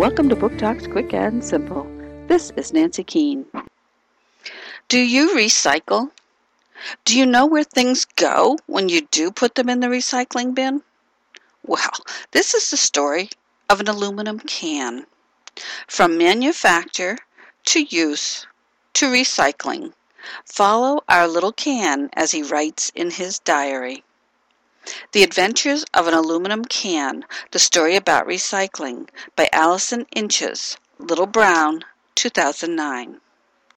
Welcome to Book Talks Quick and Simple. This is Nancy Keane. Do you recycle? Do you know where things go when you do put them in the recycling bin? Well, this is the story of an aluminum can. From manufacture to use to recycling. Follow our little can as he writes in his diary. The Adventures of an Aluminum Can The Story About Recycling by Alison Inches, Little Brown, 2009.